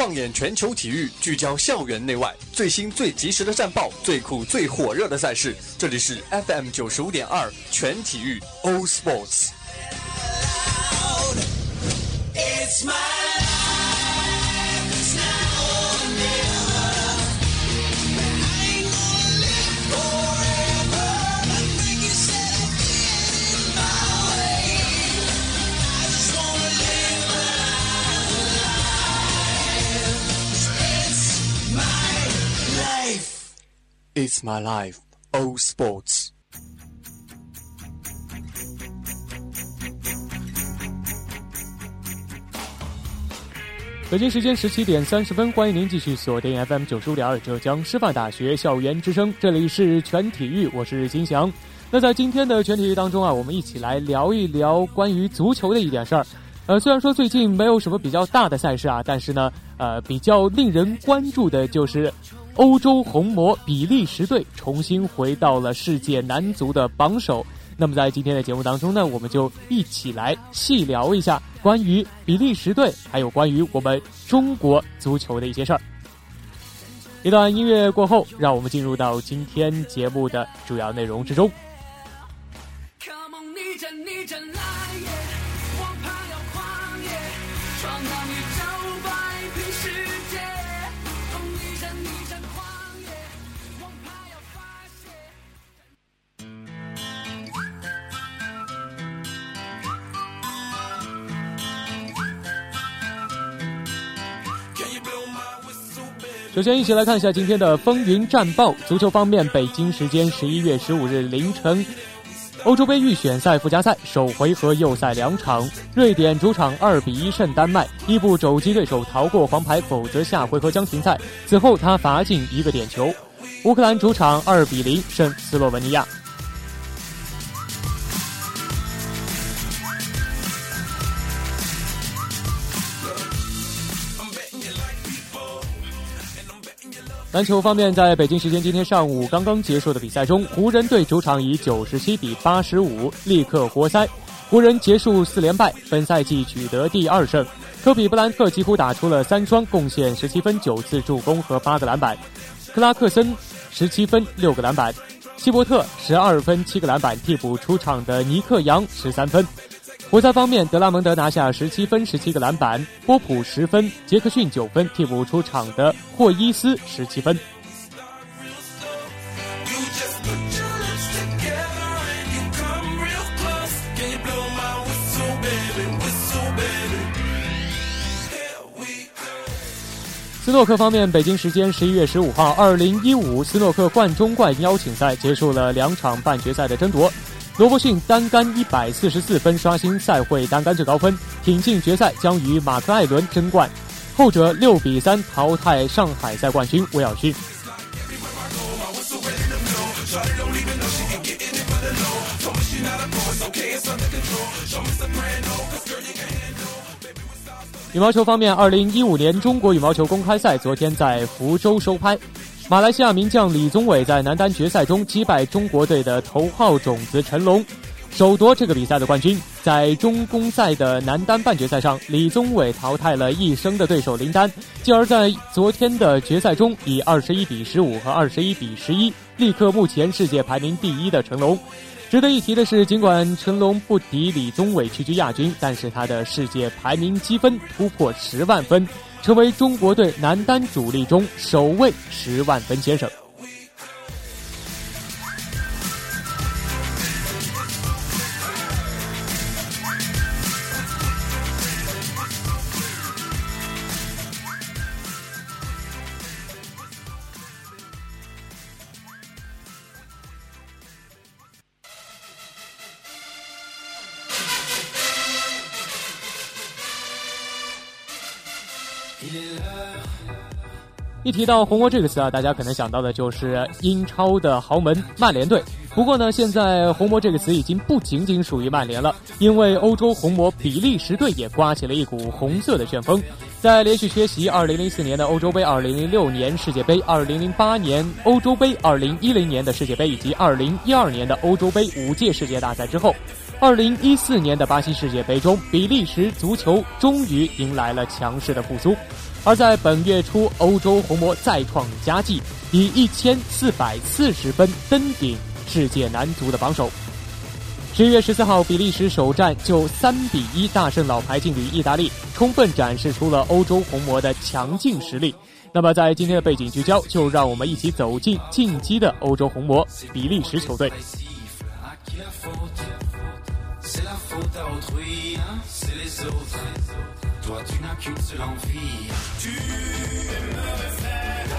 放眼全球体育聚焦校园内外最新最及时的战报最酷最火热的赛事这里是 fm 九十五点二全体育 o sports life. It's my life. It's my life, All Sports。北京时间十七点三十分，欢迎您继续锁定 FM 九十五点二浙江师范大学校园之声，这里是全体育，我是金翔。那在今天的全体育当中啊，我们一起来聊一聊关于足球的一点事儿。呃，虽然说最近没有什么比较大的赛事啊，但是呢，呃，比较令人关注的就是欧洲红魔比利时队重新回到了世界男足的榜首。那么在今天的节目当中呢，我们就一起来细聊一下关于比利时队，还有关于我们中国足球的一些事儿。一段音乐过后，让我们进入到今天节目的主要内容之中。闯荡宇宙，摆首先，一起来看一下今天的风云战报。足球方面，北京时间十一月十五日凌晨，欧洲杯预选赛附加赛首回合右赛两场，瑞典主场二比一胜丹麦，伊布肘击对手逃过黄牌，否则下回合将停赛。此后他罚进一个点球。乌克兰主场二比零胜斯洛文尼亚。篮球方面，在北京时间今天上午刚刚结束的比赛中，湖人队主场以九十七比八十五力克活塞，湖人结束四连败，本赛季取得第二胜。科比布兰特几乎打出了三双，贡献十七分、九次助攻和八个篮板。克拉克森十七分、六个篮板，希伯特十二分、七个篮板，替补出场的尼克杨十三分。活塞方面德拉蒙德拿下十七分十七个篮板波普十分杰克逊九分替补出场的霍伊斯十七分。斯诺克方面北京时间十一月十五号二零一五斯诺克冠中冠邀请赛结束了两场半决赛的争夺。罗伯逊单杆一百四十四分，刷新赛会单杆最高分，挺进决赛，将与马克艾伦争冠。后者六比三淘汰上海赛冠军威尔逊。羽毛球方面，二零一五年中国羽毛球公开赛昨天在福州收拍。马来西亚名将李宗伟在男单决赛中击败中国队的头号种子陈龙，首夺这个比赛的冠军。在中公赛的男单半决赛上，李宗伟淘汰了一生的对手林丹，继而在昨天的决赛中以二十一比十五和二十一比十一力克目前世界排名第一的成龙。值得一提的是，尽管成龙不敌李宗伟屈居亚军，但是他的世界排名积分突破十万分，成为中国队男单主力中首位十万分先生。提到红魔这个词啊，大家可能想到的就是英超的豪门曼联队。不过呢，现在“红魔”这个词已经不仅仅属于曼联了，因为欧洲红魔比利时队也刮起了一股红色的旋风。在连续缺席2004年的欧洲杯、2006年世界杯、2008年欧洲杯、2010年的世界杯以及2012年的欧洲杯五届世界大赛之后，2014年的巴西世界杯中，比利时足球终于迎来了强势的复苏。而在本月初，欧洲红魔再创佳绩，以一千四百四十分登顶世界男足的榜首。十一月十四号，比利时首战就三比一大胜老牌劲旅意大利，充分展示出了欧洲红魔的强劲实力。那么，在今天的背景聚焦，就让我们一起走进进击的欧洲红魔比利时球队。C'est la faute à autrui, hein c'est les autres. Toi, tu n'as qu'une seule envie. Tu me fais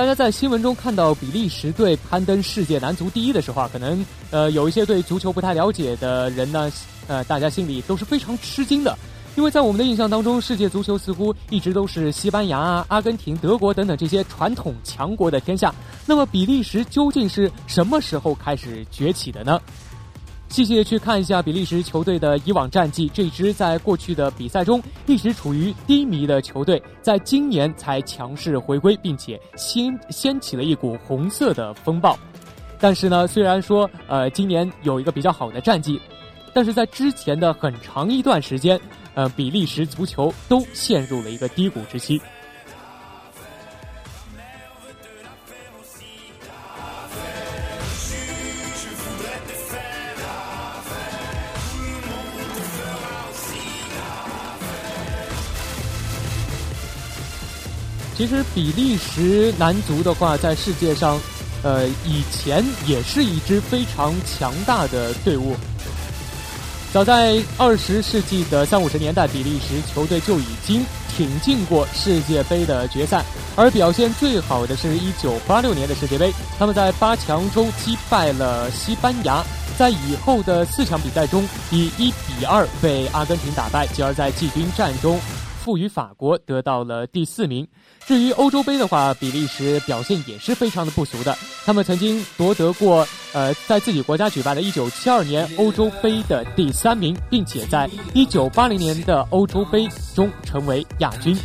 大家在新闻中看到比利时队攀登世界男足第一的时候啊，可能呃有一些对足球不太了解的人呢，呃，大家心里都是非常吃惊的，因为在我们的印象当中，世界足球似乎一直都是西班牙啊、阿根廷、德国等等这些传统强国的天下。那么比利时究竟是什么时候开始崛起的呢？细细去看一下比利时球队的以往战绩，这支在过去的比赛中一直处于低迷的球队，在今年才强势回归，并且掀掀起了一股红色的风暴。但是呢，虽然说呃今年有一个比较好的战绩，但是在之前的很长一段时间，呃比利时足球都陷入了一个低谷之期。其实比利时男足的话，在世界上，呃，以前也是一支非常强大的队伍。早在二十世纪的三五十年代，比利时球队就已经挺进过世界杯的决赛，而表现最好的是一九八六年的世界杯，他们在八强中击败了西班牙，在以后的四场比赛中以一比二被阿根廷打败，继而在季军战中负于法国，得到了第四名。至于欧洲杯的话，比利时表现也是非常的不俗的。他们曾经夺得过，呃，在自己国家举办的1972年欧洲杯的第三名，并且在1980年的欧洲杯中成为亚军。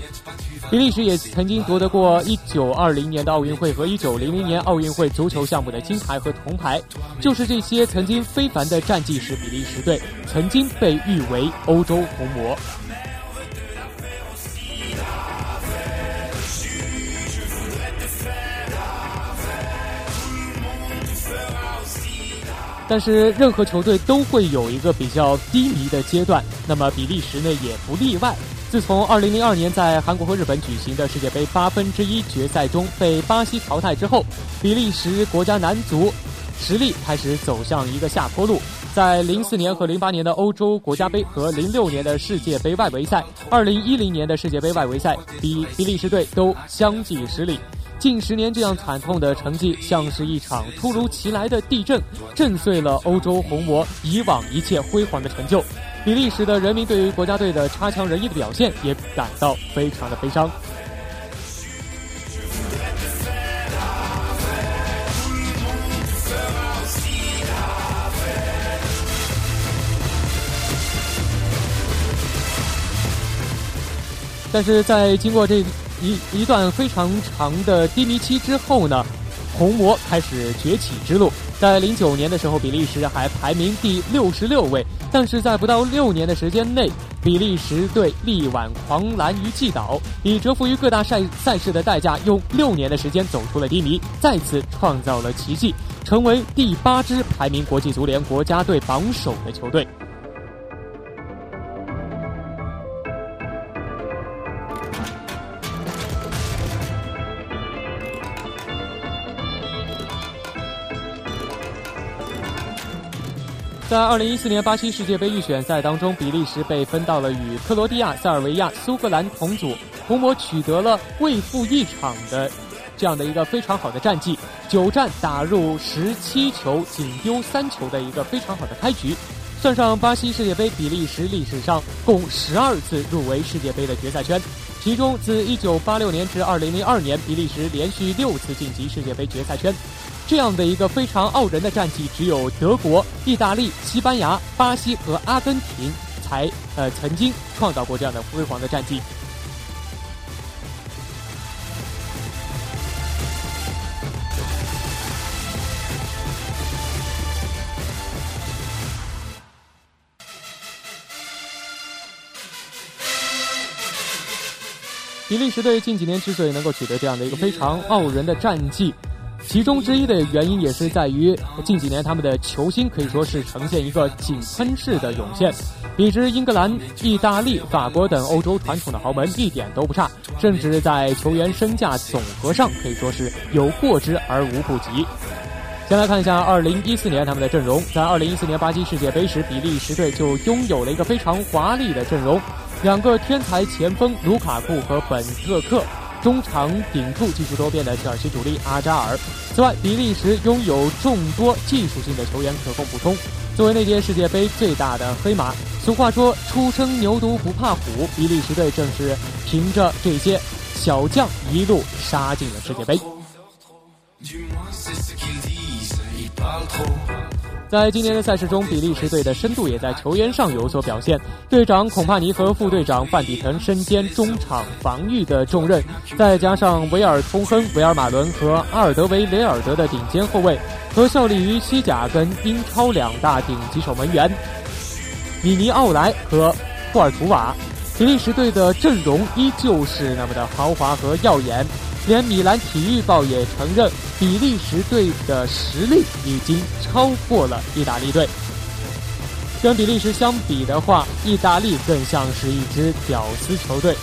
比利时也曾经夺得过1920年的奥运会和1900年奥运会足球项目的金牌和铜牌。就是这些曾经非凡的战绩，使比利时队曾经被誉为欧洲红魔。但是任何球队都会有一个比较低迷的阶段，那么比利时呢也不例外。自从2002年在韩国和日本举行的世界杯八分之一决赛中被巴西淘汰之后，比利时国家男足实力开始走向一个下坡路。在04年和08年的欧洲国家杯和06年的世界杯外围赛、2010年的世界杯外围赛，比比利时队都相继失利。近十年这样惨痛的成绩，像是一场突如其来的地震，震碎了欧洲红魔以往一切辉煌的成就。比利时的人民对于国家队的差强人意的表现，也感到非常的悲伤。但是在经过这一一段非常长的低迷期之后呢，红魔开始崛起之路。在零九年的时候，比利时还排名第六十六位，但是在不到六年的时间内，比利时队力挽狂澜于既倒，以折服于各大赛赛事的代价，用六年的时间走出了低迷，再次创造了奇迹，成为第八支排名国际足联国家队榜首的球队。在二零一四年巴西世界杯预选赛当中，比利时被分到了与克罗地亚、塞尔维亚、苏格兰同组，红魔取得了未负一场的这样的一个非常好的战绩，九战打入十七球，仅丢三球的一个非常好的开局。算上巴西世界杯，比利时历史上共十二次入围世界杯的决赛圈，其中自1986年至2002年，比利时连续六次晋级世界杯决赛圈。这样的一个非常傲人的战绩，只有德国、意大利、西班牙、巴西和阿根廷才呃曾经创造过这样的辉煌的战绩。比利时队近几年之所以能够取得这样的一个非常傲人的战绩，其中之一的原因也是在于近几年他们的球星可以说是呈现一个井喷式的涌现，比之英格兰、意大利、法国等欧洲传统的豪门一点都不差，甚至在球员身价总和上可以说是有过之而无不及。先来看一下2014年他们的阵容，在2014年巴西世界杯时，比利时队就拥有了一个非常华丽的阵容，两个天才前锋卢卡库和本特克。中场顶住技术多变的切尔西主力阿扎尔。此外，比利时拥有众多技术性的球员可供补充。作为那届世界杯最大的黑马，俗话说“初生牛犊不怕虎”，比利时队正是凭着这些小将一路杀进了世界杯。在今年的赛事中，比利时队的深度也在球员上有所表现。队长孔帕尼和副队长范迪滕身兼中场防御的重任，再加上维尔通亨、维尔马伦和阿尔德维雷尔德的顶尖后卫，和效力于西甲跟英超两大顶级守门员米尼奥莱和库尔图瓦，比利时队的阵容依旧是那么的豪华和耀眼。连米兰体育报也承认，比利时队的实力已经超过了意大利队。跟比利时相比的话，意大利更像是一支屌丝球队。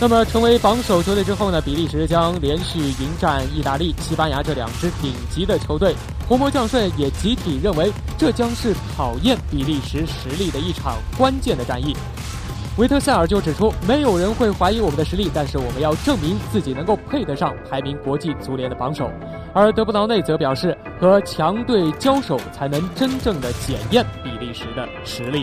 那么，成为榜首球队之后呢？比利时将连续迎战意大利、西班牙这两支顶级的球队。红魔将帅也集体认为，这将是考验比利时实力的一场关键的战役。维特塞尔就指出，没有人会怀疑我们的实力，但是我们要证明自己能够配得上排名国际足联的榜首。而德布劳内则表示，和强队交手才能真正的检验比利时的实力。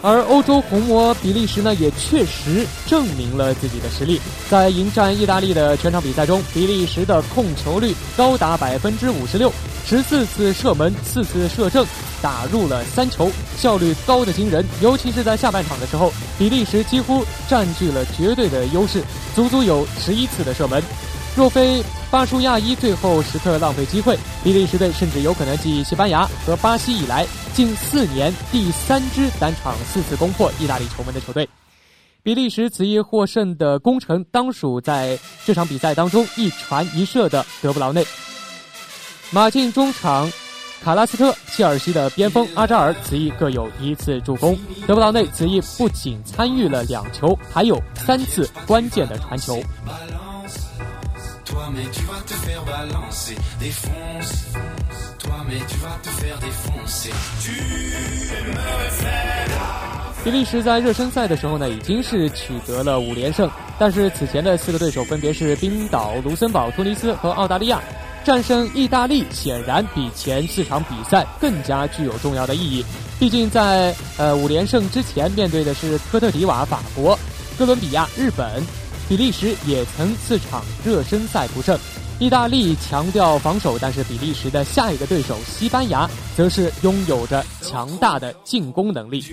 而欧洲红魔比利时呢，也确实证明了自己的实力。在迎战意大利的全场比赛中，比利时的控球率高达百分之五十六，十四次射门，四次射正，打入了三球，效率高的惊人。尤其是在下半场的时候，比利时几乎占据了绝对的优势，足足有十一次的射门。若非巴舒亚伊最后时刻浪费机会，比利时队甚至有可能继西班牙和巴西以来近四年第三支单场四次攻破意大利球门的球队。比利时此役获胜的功臣，当属在这场比赛当中一传一射的德布劳内。马竞中场卡拉斯特、切尔西的边锋阿扎尔此役各有一次助攻。德布劳内此役不仅参与了两球，还有三次关键的传球。比利时在热身赛的时候呢，已经是取得了五连胜，但是此前的四个对手分别是冰岛、卢森堡、突尼斯和澳大利亚。战胜意大利显然比前四场比赛更加具有重要的意义，毕竟在呃五连胜之前面对的是科特迪瓦、法国、哥伦比亚、日本。比利时也曾四场热身赛不胜，意大利强调防守，但是比利时的下一个对手西班牙则是拥有着强大的进攻能力。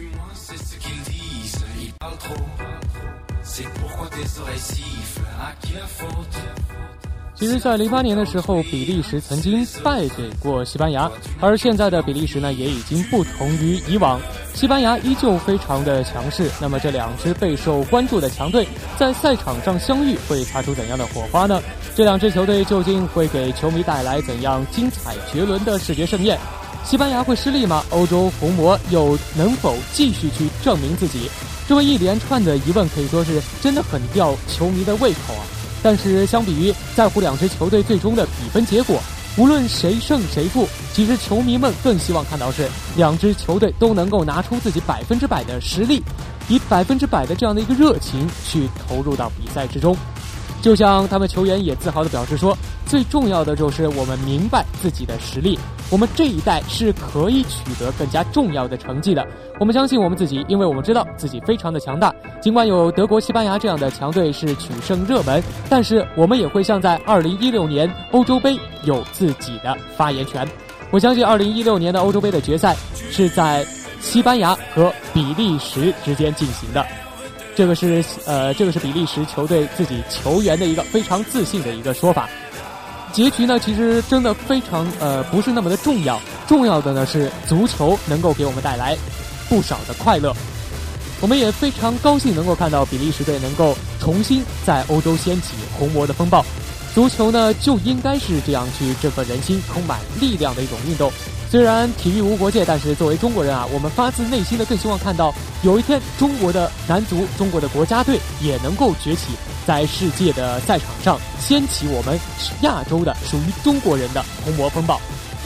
其实，在零八年的时候，比利时曾经败给过西班牙，而现在的比利时呢，也已经不同于以往，西班牙依旧非常的强势。那么，这两支备受关注的强队在赛场上相遇，会擦出怎样的火花呢？这两支球队究竟会给球迷带来怎样精彩绝伦的视觉盛宴？西班牙会失利吗？欧洲红魔又能否继续去证明自己？这么一连串的疑问可以说是真的很吊球迷的胃口啊！但是相比于在乎两支球队最终的比分结果，无论谁胜谁负，其实球迷们更希望看到是两支球队都能够拿出自己百分之百的实力，以百分之百的这样的一个热情去投入到比赛之中。就像他们球员也自豪地表示说，最重要的就是我们明白自己的实力，我们这一代是可以取得更加重要的成绩的。我们相信我们自己，因为我们知道自己非常的强大。尽管有德国、西班牙这样的强队是取胜热门，但是我们也会像在2016年欧洲杯有自己的发言权。我相信2016年的欧洲杯的决赛是在西班牙和比利时之间进行的。这个是呃，这个是比利时球队自己球员的一个非常自信的一个说法。结局呢，其实真的非常呃，不是那么的重要，重要的呢是足球能够给我们带来不少的快乐。我们也非常高兴能够看到比利时队能够重新在欧洲掀起红魔的风暴。足球呢就应该是这样去振奋人心、充满力量的一种运动。虽然体育无国界，但是作为中国人啊，我们发自内心的更希望看到有一天中国的男足、中国的国家队也能够崛起，在世界的赛场上掀起我们亚洲的属于中国人的红魔风暴。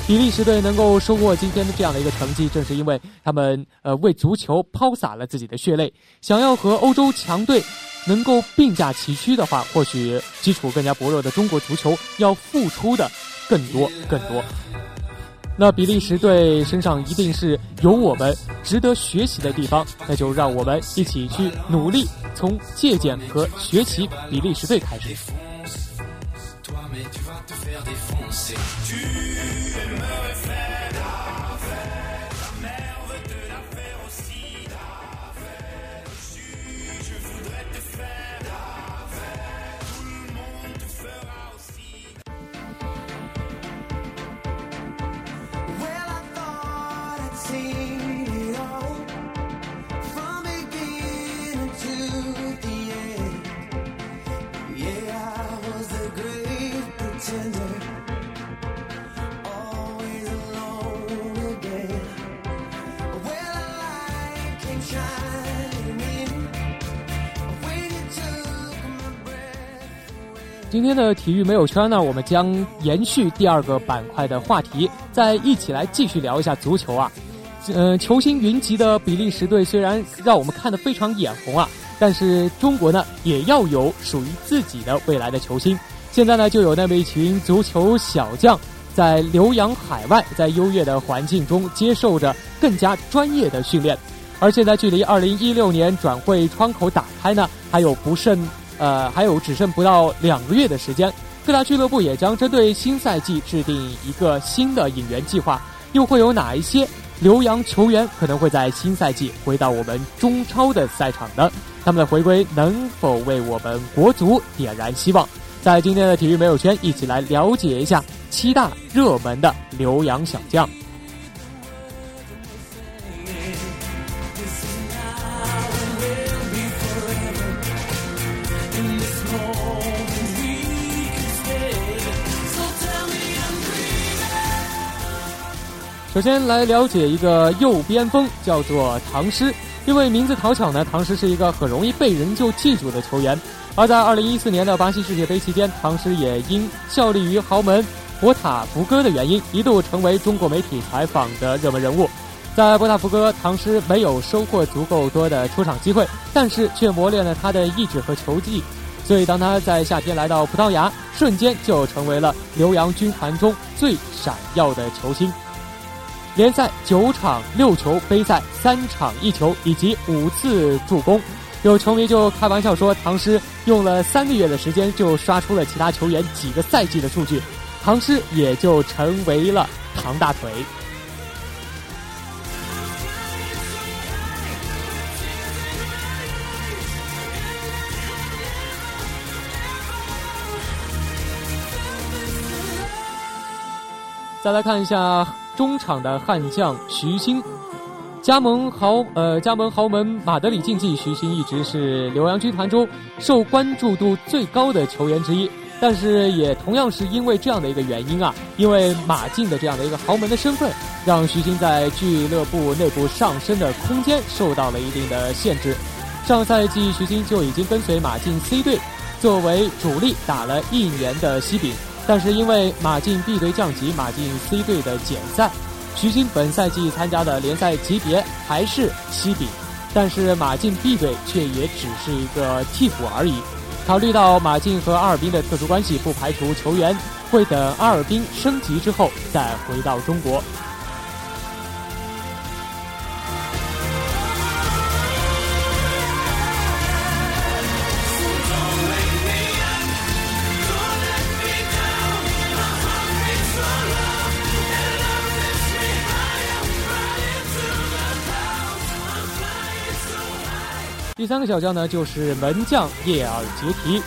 比利时队能够收获今天的这样的一个成绩，正是因为他们呃为足球抛洒了自己的血泪。想要和欧洲强队能够并驾齐驱的话，或许基础更加薄弱的中国足球要付出的更多更多。那比利时队身上一定是有我们值得学习的地方，那就让我们一起去努力，从借鉴和学习比利时队开始。今天的体育没有圈呢，我们将延续第二个板块的话题，再一起来继续聊一下足球啊。呃，球星云集的比利时队虽然让我们看得非常眼红啊，但是中国呢也要有属于自己的未来的球星。现在呢，就有那么一群足球小将在留洋海外，在优越的环境中接受着更加专业的训练。而现在距离二零一六年转会窗口打开呢，还有不剩呃，还有只剩不到两个月的时间。各大俱乐部也将针对新赛季制定一个新的引援计划，又会有哪一些留洋球员可能会在新赛季回到我们中超的赛场呢？他们的回归能否为我们国足点燃希望？在今天的体育没有圈，一起来了解一下七大热门的留洋小将。首先来了解一个右边锋，叫做唐诗。因为名字讨巧呢，唐诗是一个很容易被人就记住的球员。而在2014年的巴西世界杯期间，唐诗也因效力于豪门博塔福哥的原因，一度成为中国媒体采访的热门人物。在博塔福哥，唐诗没有收获足够多的出场机会，但是却磨练了他的意志和球技。所以，当他在夏天来到葡萄牙，瞬间就成为了留洋军团中最闪耀的球星。联赛九场六球，杯赛三场一球，以及五次助攻。有球迷就开玩笑说，唐诗用了三个月的时间就刷出了其他球员几个赛季的数据，唐诗也就成为了唐大腿。再来看一下中场的悍将徐新，加盟豪呃加盟豪门马德里竞技，徐新一直是浏阳军团中受关注度最高的球员之一。但是也同样是因为这样的一个原因啊，因为马竞的这样的一个豪门的身份，让徐新在俱乐部内部上升的空间受到了一定的限制。上赛季徐新就已经跟随马竞 C 队作为主力打了一年的西丙，但是因为马竞 B 队降级，马竞 C 队的减赛，徐新本赛季参加的联赛级别还是西丙，但是马竞 B 队却也只是一个替补而已。考虑到马竞和阿尔滨的特殊关系，不排除球员会等阿尔滨升级之后再回到中国。第三个小将呢，就是门将叶尔杰提。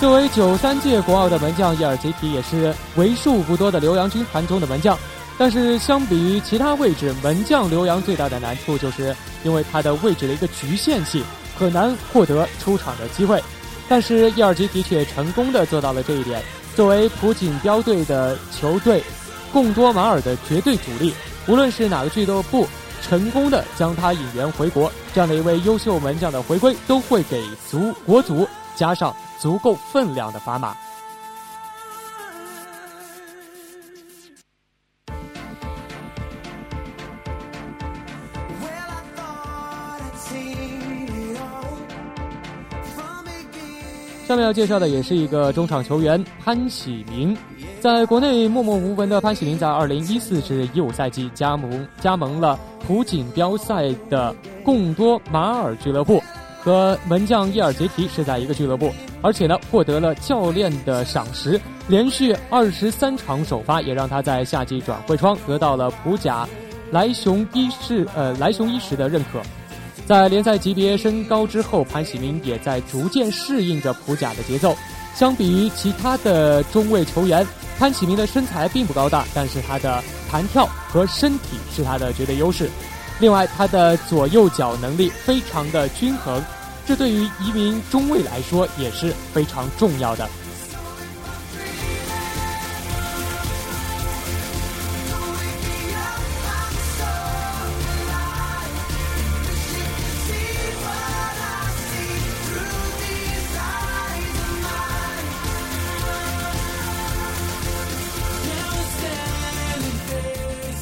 作为九三届国奥的门将，叶尔杰提也是为数不多的留洋军团中的门将。但是相比于其他位置，门将留洋最大的难处就是因为他的位置的一个局限性，很难获得出场的机会。但是叶尔杰提却成功的做到了这一点。作为普锦标队的球队贡多马尔的绝对主力，无论是哪个俱乐部。成功的将他引援回国，这样的一位优秀门将的回归，都会给足国足加上足够分量的砝码。下面要介绍的也是一个中场球员潘喜明。在国内默默无闻的潘喜明，在二零一四至一五赛季加盟加盟了普锦标赛的贡多马尔俱乐部，和门将伊尔杰提是在一个俱乐部，而且呢获得了教练的赏识，连续二十三场首发，也让他在夏季转会窗得到了普甲莱熊一世呃莱熊一世的认可。在联赛级别升高之后，潘喜明也在逐渐适应着普甲的节奏。相比于其他的中卫球员。潘启明的身材并不高大，但是他的弹跳和身体是他的绝对优势。另外，他的左右脚能力非常的均衡，这对于一名中卫来说也是非常重要的。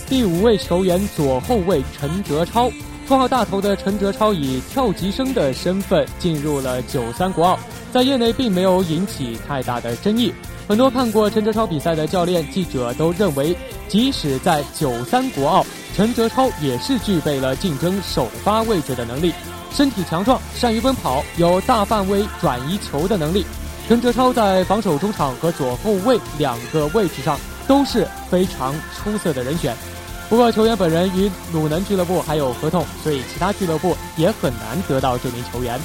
第五位球员，左后卫陈哲超，绰号大头的陈哲超以跳级生的身份进入了九三国奥，在业内并没有引起太大的争议。很多看过陈哲超比赛的教练、记者都认为，即使在九三国奥，陈哲超也是具备了竞争首发位置的能力。身体强壮，善于奔跑，有大范围转移球的能力。陈哲超在防守中场和左后卫两个位置上都是非常出色的人选。不过，球员本人与鲁能俱乐部还有合同，所以其他俱乐部也很难得到这名球员。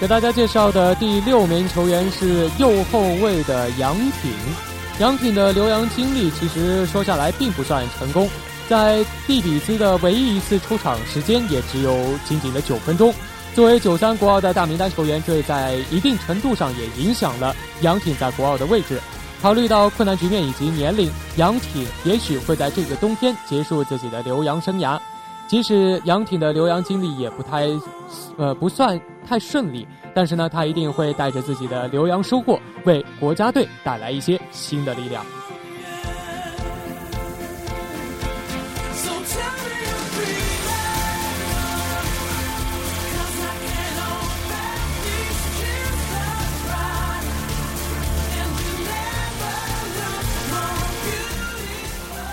给大家介绍的第六名球员是右后卫的杨挺。杨挺的留洋经历其实说下来并不算成功，在蒂比兹的唯一一次出场时间也只有仅仅的九分钟。作为九三国奥的大名单球员，这在一定程度上也影响了杨挺在国奥的位置。考虑到困难局面以及年龄，杨挺也许会在这个冬天结束自己的留洋生涯。即使杨挺的留洋经历也不太，呃，不算太顺利，但是呢，他一定会带着自己的留洋收获，为国家队带来一些新的力量。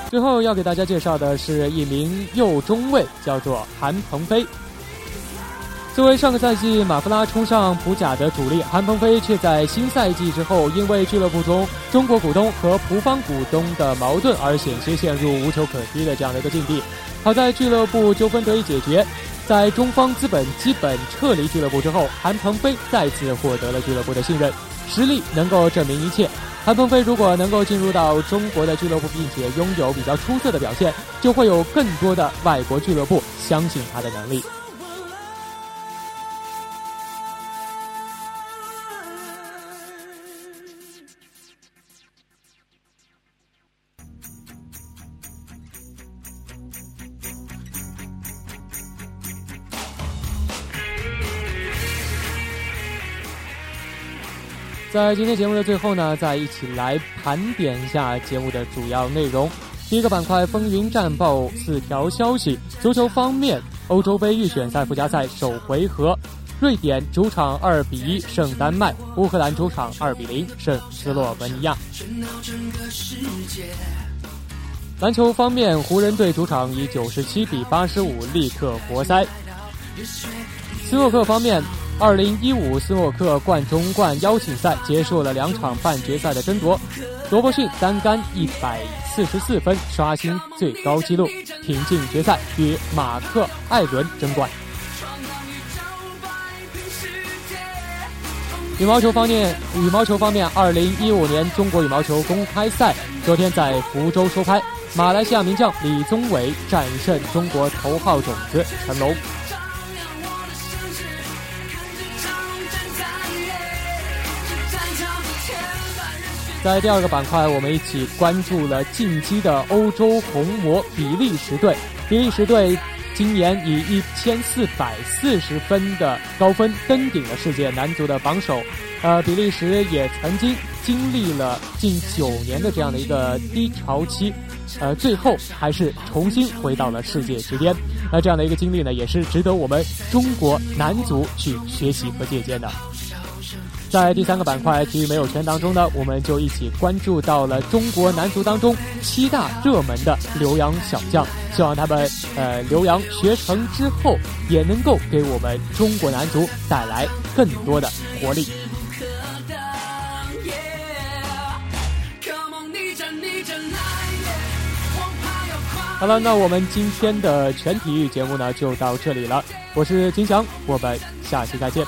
最后要给大家介绍的是一名右中卫，叫做韩鹏飞。作为上个赛季马夫拉冲上普甲的主力，韩鹏飞却在新赛季之后，因为俱乐部中中国股东和葡方股东的矛盾而险些陷入无球可踢的这样的一个境地。好在俱乐部纠纷得以解决，在中方资本基本撤离俱乐部之后，韩鹏飞再次获得了俱乐部的信任，实力能够证明一切。韩鹏飞如果能够进入到中国的俱乐部，并且拥有比较出色的表现，就会有更多的外国俱乐部相信他的能力。在今天节目的最后呢，再一起来盘点一下节目的主要内容。第一个板块风云战报四条消息：足球方面，欧洲杯预选赛附加赛首回合，瑞典主场二比一胜丹麦，乌克兰主场二比零胜斯洛文尼亚。篮球方面，湖人队主场以九十七比八十五力克活塞。斯诺克方面。二零一五斯诺克冠中冠邀请赛结束了两场半决赛的争夺，罗伯逊单杆一百四十四分刷新最高纪录，挺进决赛与马克艾伦争冠。羽毛球方面，羽毛球方面，二零一五年中国羽毛球公开赛昨天在福州收拍，马来西亚名将李宗伟战胜中国头号种子陈龙。在第二个板块，我们一起关注了近期的欧洲红魔比利时队。比利时队今年以一千四百四十分的高分登顶了世界男足的榜首。呃，比利时也曾经经历了近九年的这样的一个低潮期，呃，最后还是重新回到了世界之巅。那这样的一个经历呢，也是值得我们中国男足去学习和借鉴的。在第三个板块体育没有圈当中呢，我们就一起关注到了中国男足当中七大热门的留洋小将，希望他们呃留洋学成之后，也能够给我们中国男足带来更多的活力。好了，那我们今天的全体育节目呢就到这里了，我是金翔，我们下期再见。